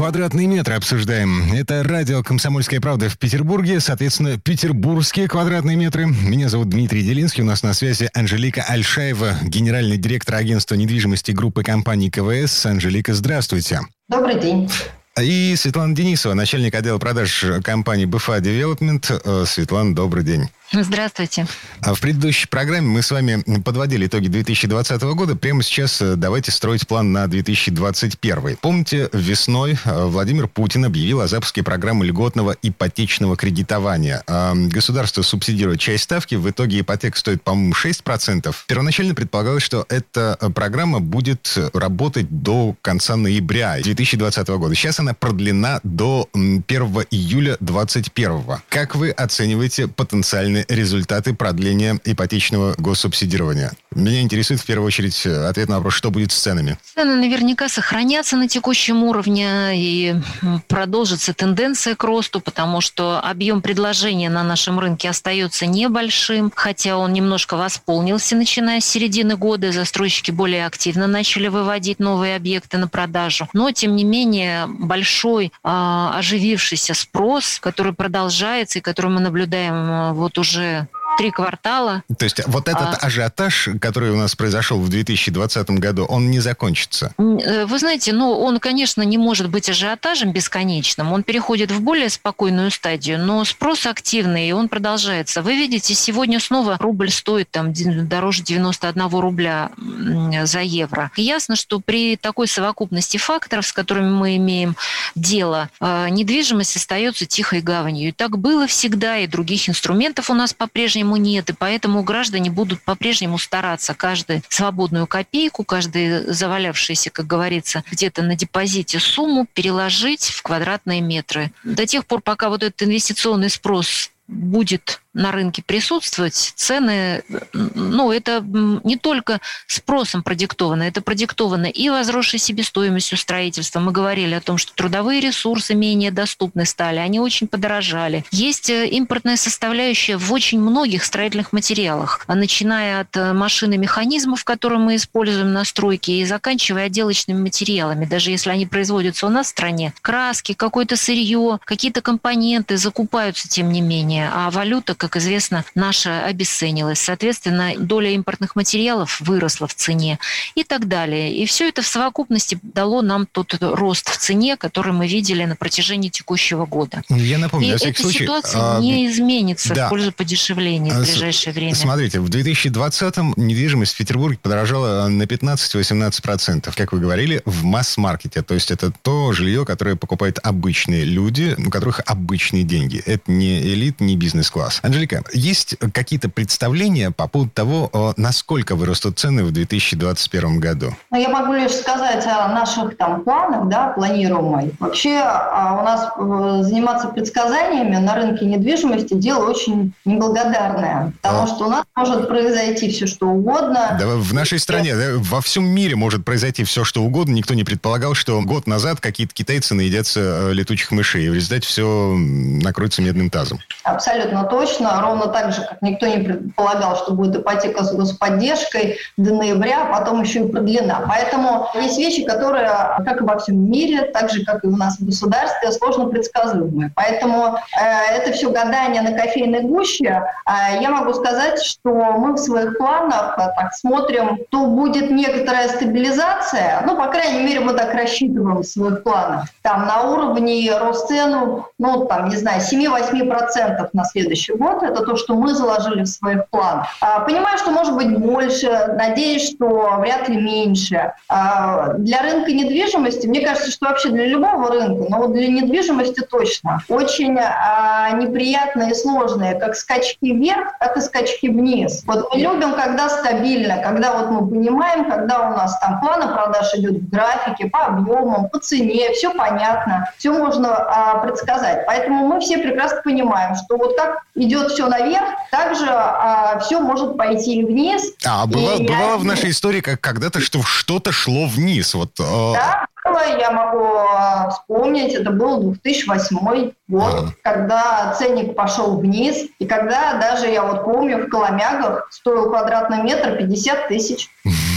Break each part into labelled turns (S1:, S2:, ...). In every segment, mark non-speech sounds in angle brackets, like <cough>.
S1: Квадратные метры обсуждаем. Это радио «Комсомольская правда» в Петербурге, соответственно, петербургские квадратные метры. Меня зовут Дмитрий Делинский, у нас на связи Анжелика Альшаева, генеральный директор агентства недвижимости группы компаний КВС. Анжелика, здравствуйте.
S2: Добрый день.
S1: И Светлана Денисова, начальник отдела продаж компании БФА Девелопмент. Э, Светлана, добрый день.
S3: Здравствуйте.
S1: А в предыдущей программе мы с вами подводили итоги 2020 года. Прямо сейчас э, давайте строить план на 2021. Помните, весной э, Владимир Путин объявил о запуске программы льготного ипотечного кредитования. А, государство субсидирует часть ставки, в итоге ипотека стоит, по-моему, 6%. Первоначально предполагалось, что эта программа будет работать до конца ноября 2020 года. Сейчас она продлена до 1 июля 2021. Как вы оцениваете потенциальный результаты продления ипотечного госсубсидирования? Меня интересует в первую очередь э, ответ на вопрос, что будет с ценами.
S3: Цены наверняка сохранятся на текущем уровне и продолжится тенденция к росту, потому что объем предложения на нашем рынке остается небольшим, хотя он немножко восполнился, начиная с середины года. Застройщики более активно начали выводить новые объекты на продажу. Но, тем не менее, большой а, оживившийся спрос, который продолжается и который мы наблюдаем а, вот уже три квартала.
S1: То есть вот этот а... ажиотаж, который у нас произошел в 2020 году, он не закончится?
S3: Э, вы знаете, ну, он, конечно, не может быть ажиотажем бесконечным. Он переходит в более спокойную стадию, но спрос активный, и он продолжается. Вы видите, сегодня снова рубль стоит там дороже 91 рубля за евро. И ясно, что при такой совокупности факторов, с которыми мы имеем дело, э, недвижимость остается тихой гаванью. И так было всегда, и других инструментов у нас по-прежнему по-прежнему нет, и поэтому граждане будут по-прежнему стараться каждую свободную копейку, каждый завалявшийся, как говорится, где-то на депозите сумму переложить в квадратные метры. До тех пор, пока вот этот инвестиционный спрос будет на рынке присутствовать, цены, ну, это не только спросом продиктовано, это продиктовано и возросшей себестоимостью строительства. Мы говорили о том, что трудовые ресурсы менее доступны стали, они очень подорожали. Есть э, импортная составляющая в очень многих строительных материалах, начиная от э, машин и механизмов, которые мы используем на стройке, и заканчивая отделочными материалами. Даже если они производятся у нас в стране, краски, какое-то сырье, какие-то компоненты закупаются, тем не менее, а валюта как известно, наша обесценилась. Соответственно, доля импортных материалов выросла в цене и так далее. И все это в совокупности дало нам тот рост в цене, который мы видели на протяжении текущего года.
S1: Я напомню, и
S3: эта
S1: случай,
S3: ситуация а, не изменится да. в пользу подешевления в ближайшее время.
S1: Смотрите, в 2020-м недвижимость в Петербурге подорожала на 15-18%, как вы говорили, в масс-маркете. То есть это то жилье, которое покупают обычные люди, у которых обычные деньги. Это не элит, не бизнес-класс. Анжелика, есть какие-то представления по поводу того, э, насколько вырастут цены в 2021 году?
S2: Ну, я могу лишь сказать о наших там планах, да, планируемой. Вообще а, у нас э, заниматься предсказаниями на рынке недвижимости дело очень неблагодарное, потому а. что у нас может произойти все, что угодно.
S1: Да, в нашей стране, да, во всем мире может произойти все, что угодно. Никто не предполагал, что год назад какие-то китайцы наедятся э, летучих мышей, и в результате все накроется медным тазом.
S2: Абсолютно точно точно, ровно так же, как никто не предполагал, что будет ипотека с господдержкой до ноября, а потом еще и продлена. Поэтому есть вещи, которые, как и во всем мире, так же, как и у нас в государстве, сложно предсказуемые. Поэтому э, это все гадание на кофейной гуще. Э, я могу сказать, что мы в своих планах э, так смотрим, то будет некоторая стабилизация, ну, по крайней мере, мы так рассчитываем в своих планах, там на уровне рост цену, ну, там, не знаю, 7-8% на следующий год, год, это то, что мы заложили в своих планах. А, понимаю, что может быть больше, надеюсь, что вряд ли меньше. А, для рынка недвижимости, мне кажется, что вообще для любого рынка, но вот для недвижимости точно, очень а, неприятные и сложные, как скачки вверх, так и скачки вниз. Вот мы любим, когда стабильно, когда вот мы понимаем, когда у нас там планы продаж идет в графике, по объемам, по цене, все понятно, все можно предсказать. Поэтому мы все прекрасно понимаем, что вот как идет идет все наверх, также а, все может пойти вниз.
S1: А, бывало, и, бывало в нашей истории, как когда-то, что что-то шло вниз. Вот,
S2: э, да, было, я могу а, вспомнить, это был 2008 год, ага. когда ценник пошел вниз, и когда даже, я вот помню, в Коломягах стоил квадратный метр 50 тысяч. <laughs>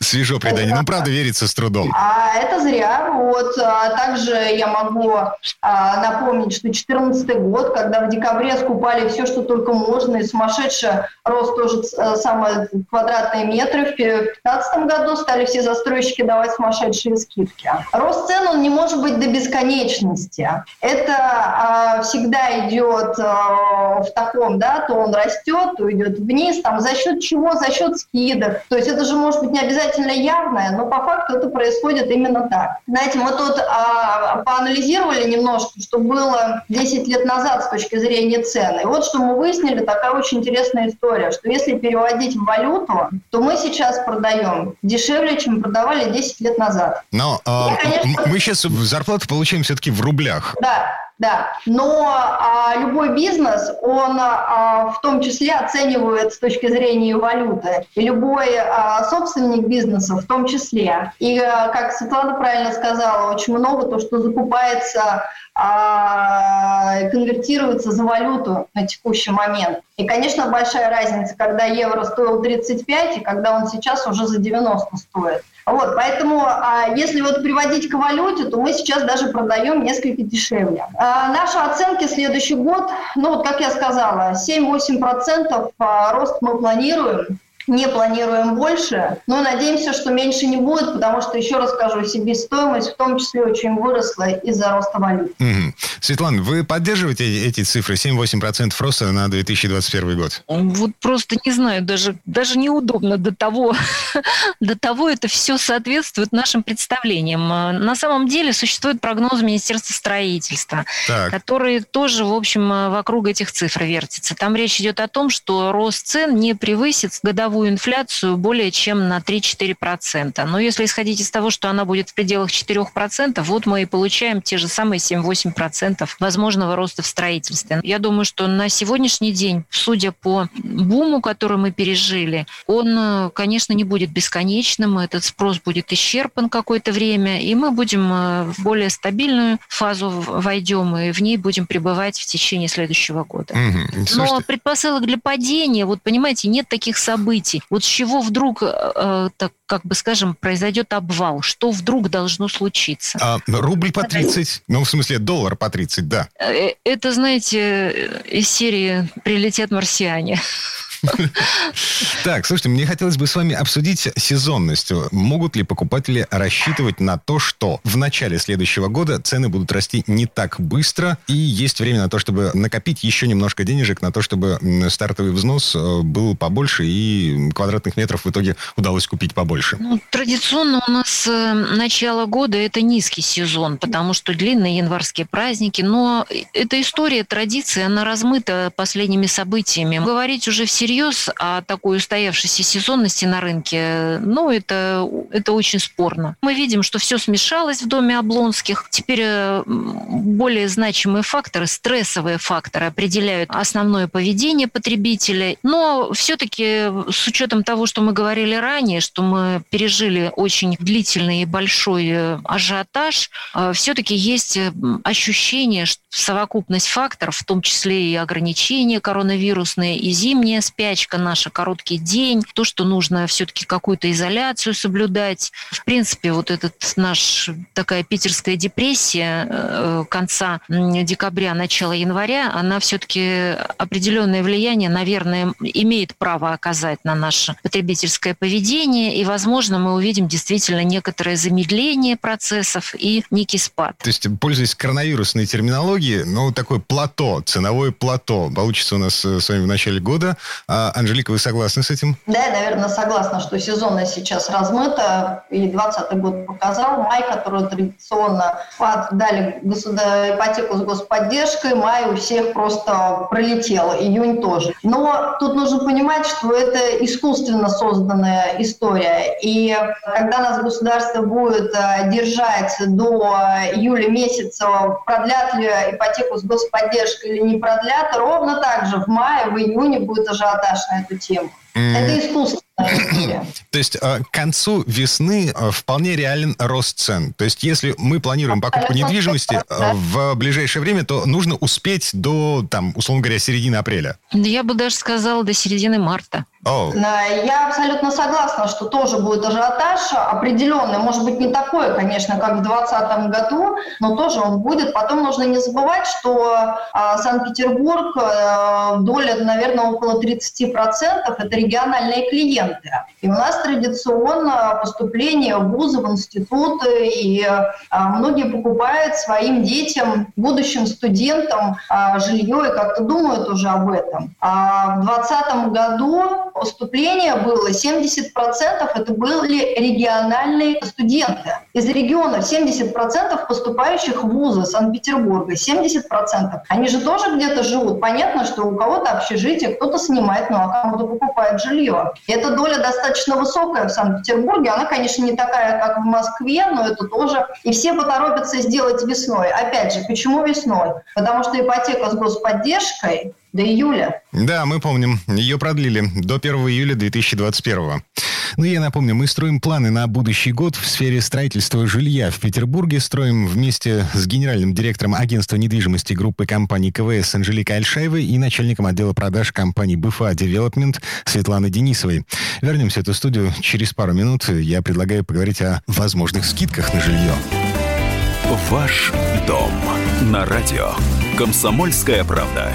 S1: Свежо предание. Ну, правда, верится с трудом.
S2: А это зря. Вот. А также я могу а, напомнить, что 2014 год, когда в декабре скупали все, что только можно, и сумасшедший рост тоже э, самые квадратные метры. В 2015 году стали все застройщики давать сумасшедшие скидки. Рост цен, он не может быть до бесконечности. Это а, всегда идет в таком, да, то он растет, то идет вниз. Там за счет чего? За счет скидок. То есть это же может быть не обязательно явное, но по факту это происходит именно так. Знаете, мы тут а, поанализировали немножко, что было 10 лет назад с точки зрения цен. И вот что мы выяснили, такая очень интересная история, что если переводить в валюту, то мы сейчас продаем дешевле, чем продавали 10 лет назад.
S1: Но а, конечно... мы сейчас зарплату получаем все-таки в рублях.
S2: Да, да. Но а, любой бизнес, он а, в том числе оценивает с точки зрения валюты. И любой а, собственник бизнеса в том числе. И, а, как Светлана правильно сказала, очень много то, что закупается а, конвертируется за валюту на текущий момент. И, конечно, большая разница, когда евро стоил 35 и когда он сейчас уже за 90 стоит. Вот, поэтому, а, если вот приводить к валюте, то мы сейчас даже продаем несколько дешевле. А, наши оценки следующий год, ну вот как я сказала, 7-8% а, рост мы планируем не планируем больше, но надеемся, что меньше не будет, потому что, еще раз скажу, себестоимость в том числе очень выросла из-за роста валют.
S1: Угу. Светлана, вы поддерживаете эти цифры, 7-8% роста на 2021 год?
S3: Вот просто не знаю, даже, даже неудобно до того, <laughs> до того это все соответствует нашим представлениям. На самом деле существует прогноз Министерства строительства, так. который тоже, в общем, вокруг этих цифр вертится. Там речь идет о том, что рост цен не превысит годовую годовую инфляцию более чем на 3-4%. Но если исходить из того, что она будет в пределах 4%, вот мы и получаем те же самые 7-8% возможного роста в строительстве. Я думаю, что на сегодняшний день, судя по буму, который мы пережили, он, конечно, не будет бесконечным, этот спрос будет исчерпан какое-то время, и мы будем э, в более стабильную фазу войдем, и в ней будем пребывать в течение следующего года. Угу. Но предпосылок для падения, вот понимаете, нет таких событий, событий. Вот с чего вдруг, э, так как бы скажем, произойдет обвал? Что вдруг должно случиться?
S1: А, рубль по 30, ну, в смысле, доллар по 30, да.
S3: Э, это, знаете, из серии «Прилетят марсиане».
S1: Так, слушайте, мне хотелось бы с вами обсудить сезонность. Могут ли покупатели рассчитывать на то, что в начале следующего года цены будут расти не так быстро, и есть время на то, чтобы накопить еще немножко денежек на то, чтобы стартовый взнос э, был побольше, и квадратных метров в итоге удалось купить побольше?
S3: Ну, традиционно у нас э, начало года – это низкий сезон, потому что длинные январские праздники, но эта история, традиция, она размыта последними событиями. Говорить уже всерьез всерьез о такой устоявшейся сезонности на рынке, ну, это, это очень спорно. Мы видим, что все смешалось в доме Облонских. Теперь э, более значимые факторы, стрессовые факторы определяют основное поведение потребителя. Но все-таки с учетом того, что мы говорили ранее, что мы пережили очень длительный и большой э, ажиотаж, э, все-таки есть ощущение, что совокупность факторов, в том числе и ограничения коронавирусные, и зимняя спячка наша, короткий день, то, что нужно все-таки какую-то изоляцию соблюдать. В принципе, вот этот наш такая питерская депрессия э, конца декабря, начала января, она все-таки определенное влияние, наверное, имеет право оказать на наше потребительское поведение, и, возможно, мы увидим действительно некоторое замедление процессов и некий спад.
S1: То есть, пользуясь коронавирусной терминологией, ну, такое плато, ценовое плато получится у нас э, с вами в начале года. А, Анжелика, вы согласны с этим?
S2: Да, я, наверное, согласна, что сезонность сейчас размыта. И 2020 год показал. Май, который традиционно дали государ... ипотеку с господдержкой, май у всех просто пролетел. Июнь тоже. Но тут нужно понимать, что это искусственно созданная история. И когда нас государство будет э, держать до июля месяца, продлят ли ипотеку с господдержкой или не продлят, ровно так же в мае, в июне будет ажиотаж ажиотаж на эту тему. Mm. Это искусственно
S1: То есть э, к концу весны э, вполне реален рост цен. То есть если мы планируем покупку недвижимости в ближайшее время, то нужно успеть до, там, условно говоря, середины апреля.
S3: Я бы даже сказала до середины марта.
S2: Oh. Я абсолютно согласна, что тоже будет ажиотаж определенный. Может быть, не такой, конечно, как в 2020 году, но тоже он будет. Потом нужно не забывать, что а, Санкт-Петербург, а, доля, наверное, около 30% это региональные клиенты. И у нас традиционно поступление в вузы, в институты, и а, многие покупают своим детям, будущим студентам а, жилье и как-то думают уже об этом. А в 2020 году поступления было 70% это были региональные студенты. Из регионов 70% поступающих в вузы Санкт-Петербурга, 70%. Они же тоже где-то живут. Понятно, что у кого-то общежитие, кто-то снимает, ну а кому-то покупает жилье. И эта доля достаточно высокая в Санкт-Петербурге. Она, конечно, не такая, как в Москве, но это тоже. И все поторопятся сделать весной. Опять же, почему весной? Потому что ипотека с господдержкой до июля.
S1: Да, мы помним. Ее продлили до 1 июля 2021. Ну, я напомню, мы строим планы на будущий год в сфере строительства жилья в Петербурге. Строим вместе с генеральным директором агентства недвижимости группы компаний КВС Анжеликой Альшаевой и начальником отдела продаж компании БФА Девелопмент Светланой Денисовой. Вернемся в эту студию через пару минут. Я предлагаю поговорить о возможных скидках на жилье.
S4: Ваш дом на радио. Комсомольская правда.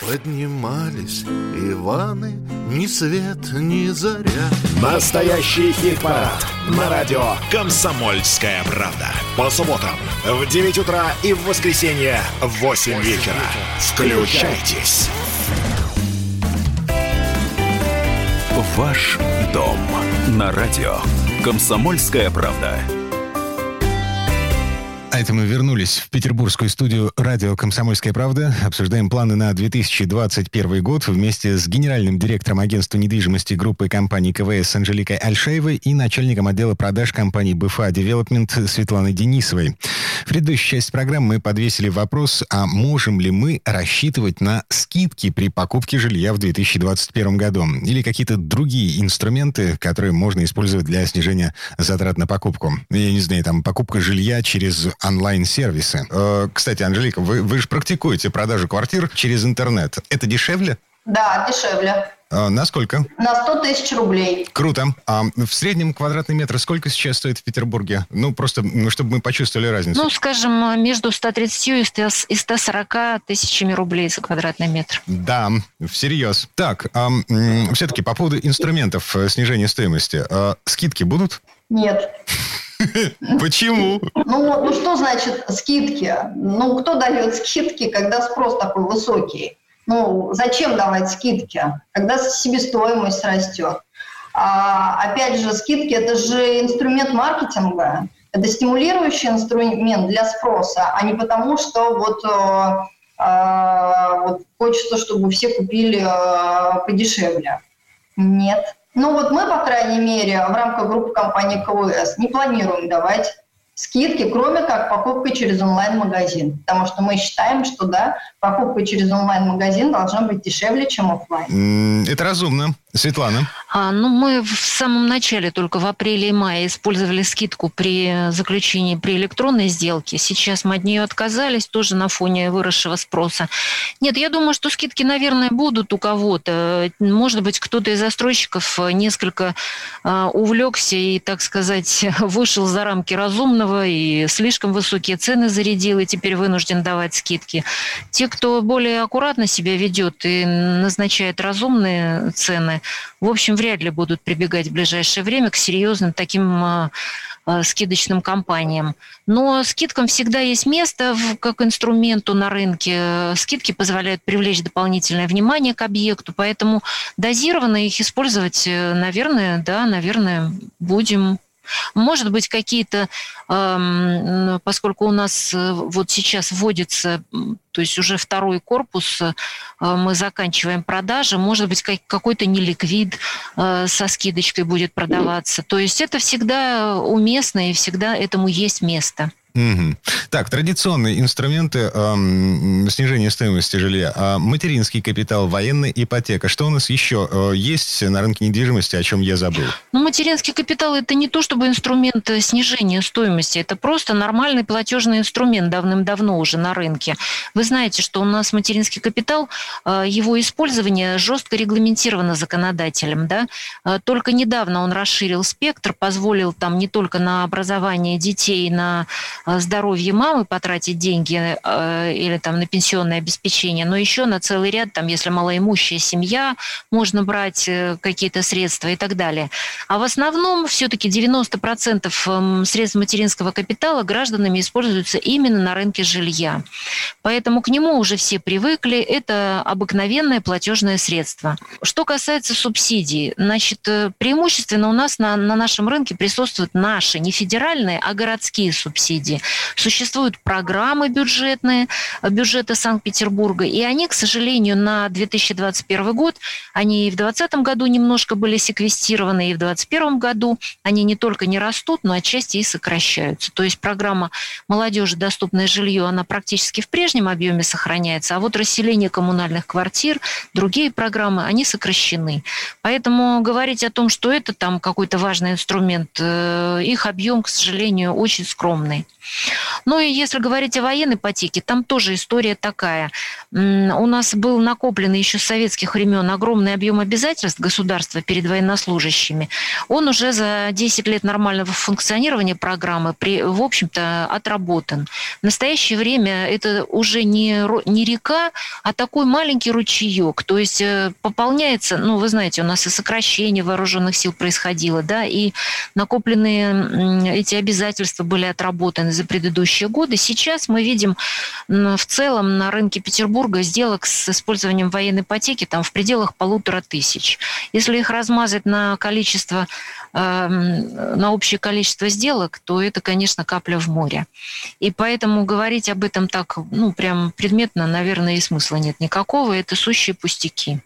S5: Поднимались Иваны, ни свет, ни заря.
S4: Настоящий хит-парад на радио «Комсомольская правда». По субботам в 9 утра и в воскресенье в 8 вечера. Включайтесь. Ваш дом на радио «Комсомольская правда».
S1: А это мы вернулись в петербургскую студию радио «Комсомольская правда». Обсуждаем планы на 2021 год вместе с генеральным директором агентства недвижимости группы компании КВС Анжеликой Альшаевой и начальником отдела продаж компании БФА Девелопмент Светланой Денисовой. В предыдущей части программы мы подвесили вопрос, а можем ли мы рассчитывать на скидки при покупке жилья в 2021 году? Или какие-то другие инструменты, которые можно использовать для снижения затрат на покупку? Я не знаю, там покупка жилья через онлайн-сервисы. Э, кстати, Анжелика, вы, вы же практикуете продажу квартир через интернет. Это дешевле?
S2: Да, дешевле.
S1: А, на сколько?
S2: На 100 тысяч рублей.
S1: Круто. А в среднем квадратный метр сколько сейчас стоит в Петербурге? Ну, просто, ну, чтобы мы почувствовали разницу.
S3: Ну, скажем, между 130 и 140 тысячами рублей за квадратный метр.
S1: Да, всерьез. Так, а, все-таки по поводу инструментов э, снижения стоимости. А, скидки будут?
S2: Нет. <laughs> <laughs>
S1: Почему?
S2: Ну, ну что значит скидки? Ну, кто дает скидки, когда спрос такой высокий? Ну, зачем давать скидки, когда себестоимость растет? А, опять же, скидки – это же инструмент маркетинга, это стимулирующий инструмент для спроса, а не потому, что вот, э, э, вот хочется, чтобы все купили э, подешевле. Нет. Ну вот мы, по крайней мере, в рамках группы компании КВС не планируем давать скидки, кроме как покупкой через онлайн-магазин. Потому что мы считаем, что да, покупка через онлайн-магазин должна быть дешевле, чем офлайн.
S1: Это разумно. Светлана.
S3: А, ну, мы в самом начале, только в апреле и мае, использовали скидку при заключении при электронной сделке. Сейчас мы от нее отказались, тоже на фоне выросшего спроса. Нет, я думаю, что скидки, наверное, будут у кого-то. Может быть, кто-то из застройщиков несколько а, увлекся и, так сказать, <laughs> вышел за рамки разумного и слишком высокие цены зарядил, и теперь вынужден давать скидки. Те, кто более аккуратно себя ведет и назначает разумные цены, в общем, вряд ли будут прибегать в ближайшее время к серьезным таким а, а, скидочным кампаниям. Но скидкам всегда есть место как инструменту на рынке. Скидки позволяют привлечь дополнительное внимание к объекту, поэтому дозированно их использовать, э, наверное, да, наверное, будем. Может быть, какие-то, поскольку у нас э, вот сейчас вводится, то есть уже второй корпус, э, мы заканчиваем продажи, может быть, какой-то неликвид э, со скидочкой будет продаваться. То есть это всегда уместно и всегда этому есть место.
S1: Угу. Так, традиционные инструменты эм, снижения стоимости жилья. А материнский капитал, военная ипотека. Что у нас еще э, есть на рынке недвижимости, о чем я забыл?
S3: Ну, материнский капитал это не то чтобы инструмент снижения стоимости, это просто нормальный платежный инструмент давным-давно уже на рынке. Вы знаете, что у нас материнский капитал, э, его использование жестко регламентировано законодателем. Да? Э, только недавно он расширил спектр, позволил там не только на образование детей, на Э, здоровье мамы потратить деньги э, или там на пенсионное обеспечение, но еще на целый ряд, там, если малоимущая семья, можно брать э, какие-то средства и так далее. А в основном все-таки 90% эм, средств материнского капитала гражданами используются именно на рынке жилья. Поэтому к нему уже все привыкли. Это обыкновенное платежное средство. Что касается субсидий, значит, преимущественно у нас на, на нашем рынке присутствуют наши, не федеральные, а городские субсидии Существуют программы бюджетные, бюджета Санкт-Петербурга, и они, к сожалению, на 2021 год, они и в 2020 году немножко были секвестированы, и в 2021 году они не только не растут, но отчасти и сокращаются. То есть программа «Молодежи. Доступное жилье», она практически в прежнем объеме сохраняется, а вот расселение коммунальных квартир, другие программы, они сокращены. Поэтому говорить о том, что это там какой-то важный инструмент, э, их объем, к сожалению, очень скромный. Ну и если говорить о военной ипотеке, там тоже история такая. У нас был накоплен еще с советских времен огромный объем обязательств государства перед военнослужащими. Он уже за 10 лет нормального функционирования программы, при, в общем-то, отработан. В настоящее время это уже не, не река, а такой маленький ручеек. То есть э, пополняется, ну, вы знаете, у нас и сокращение вооруженных сил происходило, да, и накопленные эти обязательства были отработаны за предыдущие годы. Сейчас мы видим в целом на рынке Петербурга сделок с использованием военной ипотеки там в пределах полутора тысяч. Если их размазать на количество, эм, на общее количество сделок, то это, конечно, капля в море. И поэтому говорить об этом так, ну, прям предметно, наверное, и смысла нет никакого. Это сущие пустяки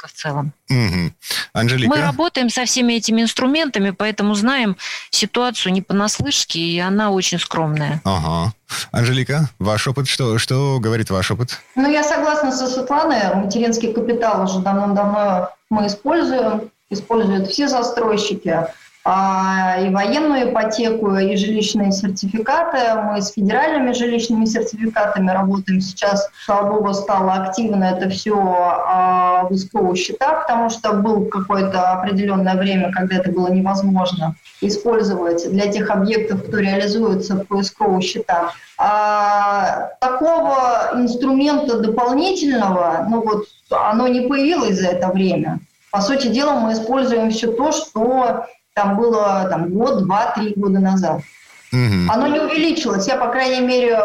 S3: рынка в целом.
S1: Угу. Анжелика?
S3: Мы работаем со всеми этими инструментами, поэтому знаем ситуацию не понаслышке, и она очень скромная.
S1: Ага. Анжелика, ваш опыт, что, что говорит ваш опыт?
S2: Ну, я согласна со Светланой. Материнский капитал уже давно-давно мы используем, используют все застройщики. А, и военную ипотеку, и жилищные сертификаты. Мы с федеральными жилищными сертификатами работаем сейчас. Слава богу, стало активно это все а, в СКО счетах, потому что было какое-то определенное время, когда это было невозможно использовать для тех объектов, кто реализуется по СКО счетам. А такого инструмента дополнительного, ну вот, оно не появилось за это время. По сути дела, мы используем все то, что там было там, год, два, три года назад. Угу. Оно не увеличилось. Я, по крайней мере, э,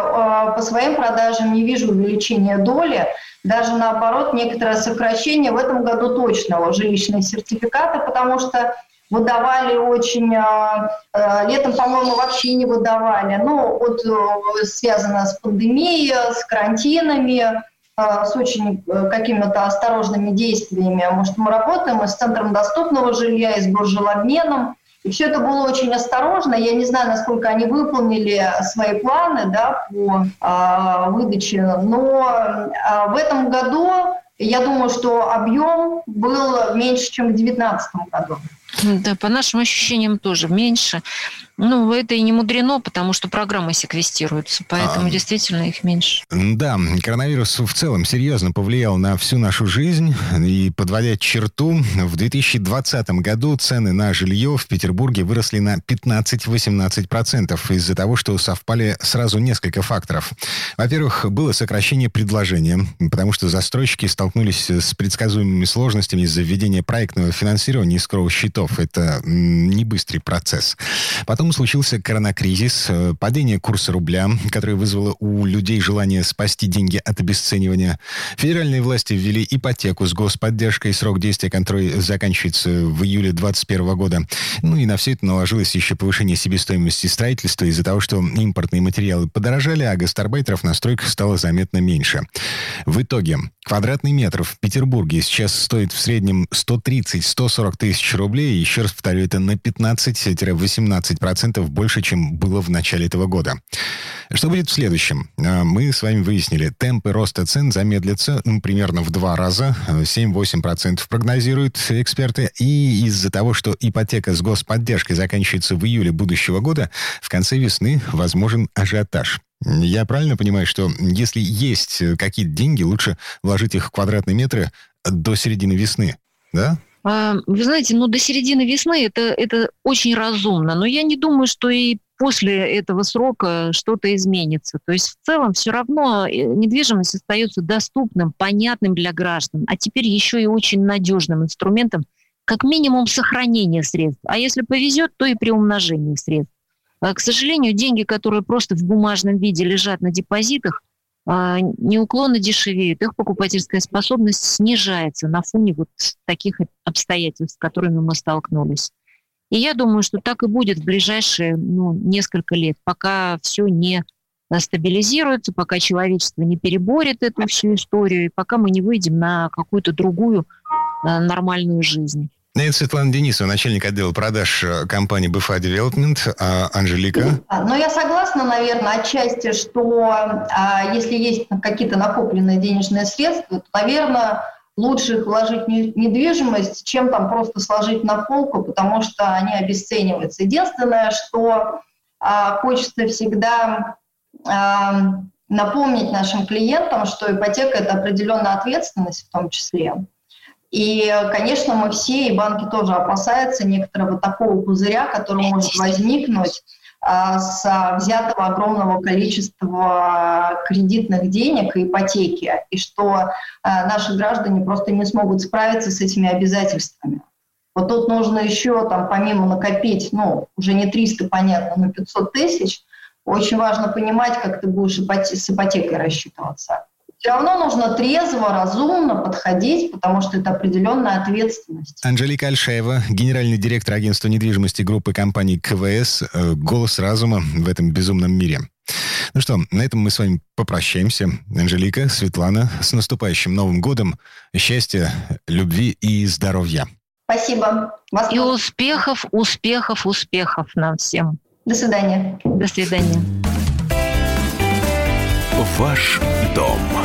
S2: по своим продажам не вижу увеличения доли. Даже наоборот, некоторое сокращение в этом году точно жилищные сертификаты, потому что выдавали очень... Э, э, летом, по-моему, вообще не выдавали. Ну, вот связано с пандемией, с карантинами, с очень какими-то осторожными действиями. Может, мы работаем и с Центром доступного жилья, и с буржилобменом. И все это было очень осторожно. Я не знаю, насколько они выполнили свои планы да, по а, выдаче, но а, в этом году я думаю, что объем был меньше, чем в 2019 году.
S3: Да, по нашим ощущениям тоже меньше. Ну, это и не мудрено, потому что программы секвестируются, поэтому а, действительно их меньше.
S1: Да, коронавирус в целом серьезно повлиял на всю нашу жизнь. И подводя черту, в 2020 году цены на жилье в Петербурге выросли на 15-18% из-за того, что совпали сразу несколько факторов. Во-первых, было сокращение предложения, потому что застройщики столкнулись с предсказуемыми сложностями из-за введения проектного финансирования из кровосчетов. Это не быстрый процесс. Потом Потом случился коронакризис, э, падение курса рубля, которое вызвало у людей желание спасти деньги от обесценивания. Федеральные власти ввели ипотеку с господдержкой, срок действия которой заканчивается в июле 2021 года. Ну и на все это наложилось еще повышение себестоимости строительства из-за того, что импортные материалы подорожали, а гастарбайтеров на стройках стало заметно меньше. В итоге квадратный метр в Петербурге сейчас стоит в среднем 130-140 тысяч рублей. Еще раз повторю, это на 15-18% больше, чем было в начале этого года. Что будет в следующем? А, мы с вами выяснили, темпы роста цен замедлятся ну, примерно в два раза, 7-8% прогнозируют эксперты. И из-за того, что ипотека с господдержкой заканчивается в июле будущего года, в конце весны возможен ажиотаж. Я правильно понимаю, что если есть какие-то деньги, лучше вложить их в квадратные метры до середины весны, да?
S3: А, вы знаете, ну до середины весны это, это очень разумно, но я не думаю, что и после этого срока что-то изменится. То есть в целом все равно э, недвижимость остается доступным, понятным для граждан, а теперь еще и очень надежным инструментом, как минимум сохранения средств, а если повезет, то и при умножении средств. А, к сожалению, деньги, которые просто в бумажном виде лежат на депозитах, а, неуклонно дешевеют, их покупательская способность снижается на фоне вот таких обстоятельств, с которыми мы столкнулись. И я думаю, что так и будет в ближайшие ну, несколько лет, пока все не стабилизируется, пока человечество не переборет эту всю историю, и пока мы не выйдем на какую-то другую а, нормальную жизнь.
S1: Это Светлана Денисова, начальник отдела продаж э, компании BFA Development. А Анжелика?
S2: Ну, я согласна, наверное, отчасти, что а, если есть какие-то накопленные денежные средства, то, наверное, лучше их вложить в недвижимость, чем там просто сложить на полку, потому что они обесцениваются. Единственное, что а, хочется всегда напомнить нашим клиентам, что ипотека – это определенная ответственность в том числе. И, конечно, мы все, и банки тоже опасаются некоторого такого пузыря, который может возникнуть а, с взятого огромного количества кредитных денег и ипотеки, и что а, наши граждане просто не смогут справиться с этими обязательствами. Вот тут нужно еще, там, помимо накопить, ну, уже не 300, понятно, но 500 тысяч, очень важно понимать, как ты будешь с ипотекой рассчитываться. Все равно нужно трезво, разумно подходить, потому что это определенная ответственность.
S1: Анжелика Альшаева, генеральный директор агентства недвижимости группы компаний КВС, э, голос разума в этом безумном мире. Ну что, на этом мы с вами попрощаемся. Анжелика, Светлана, с наступающим Новым годом. Счастья, любви и здоровья.
S2: Спасибо.
S3: Вас и успехов, успехов, успехов нам всем.
S2: До свидания.
S3: До свидания.
S4: Ваш дом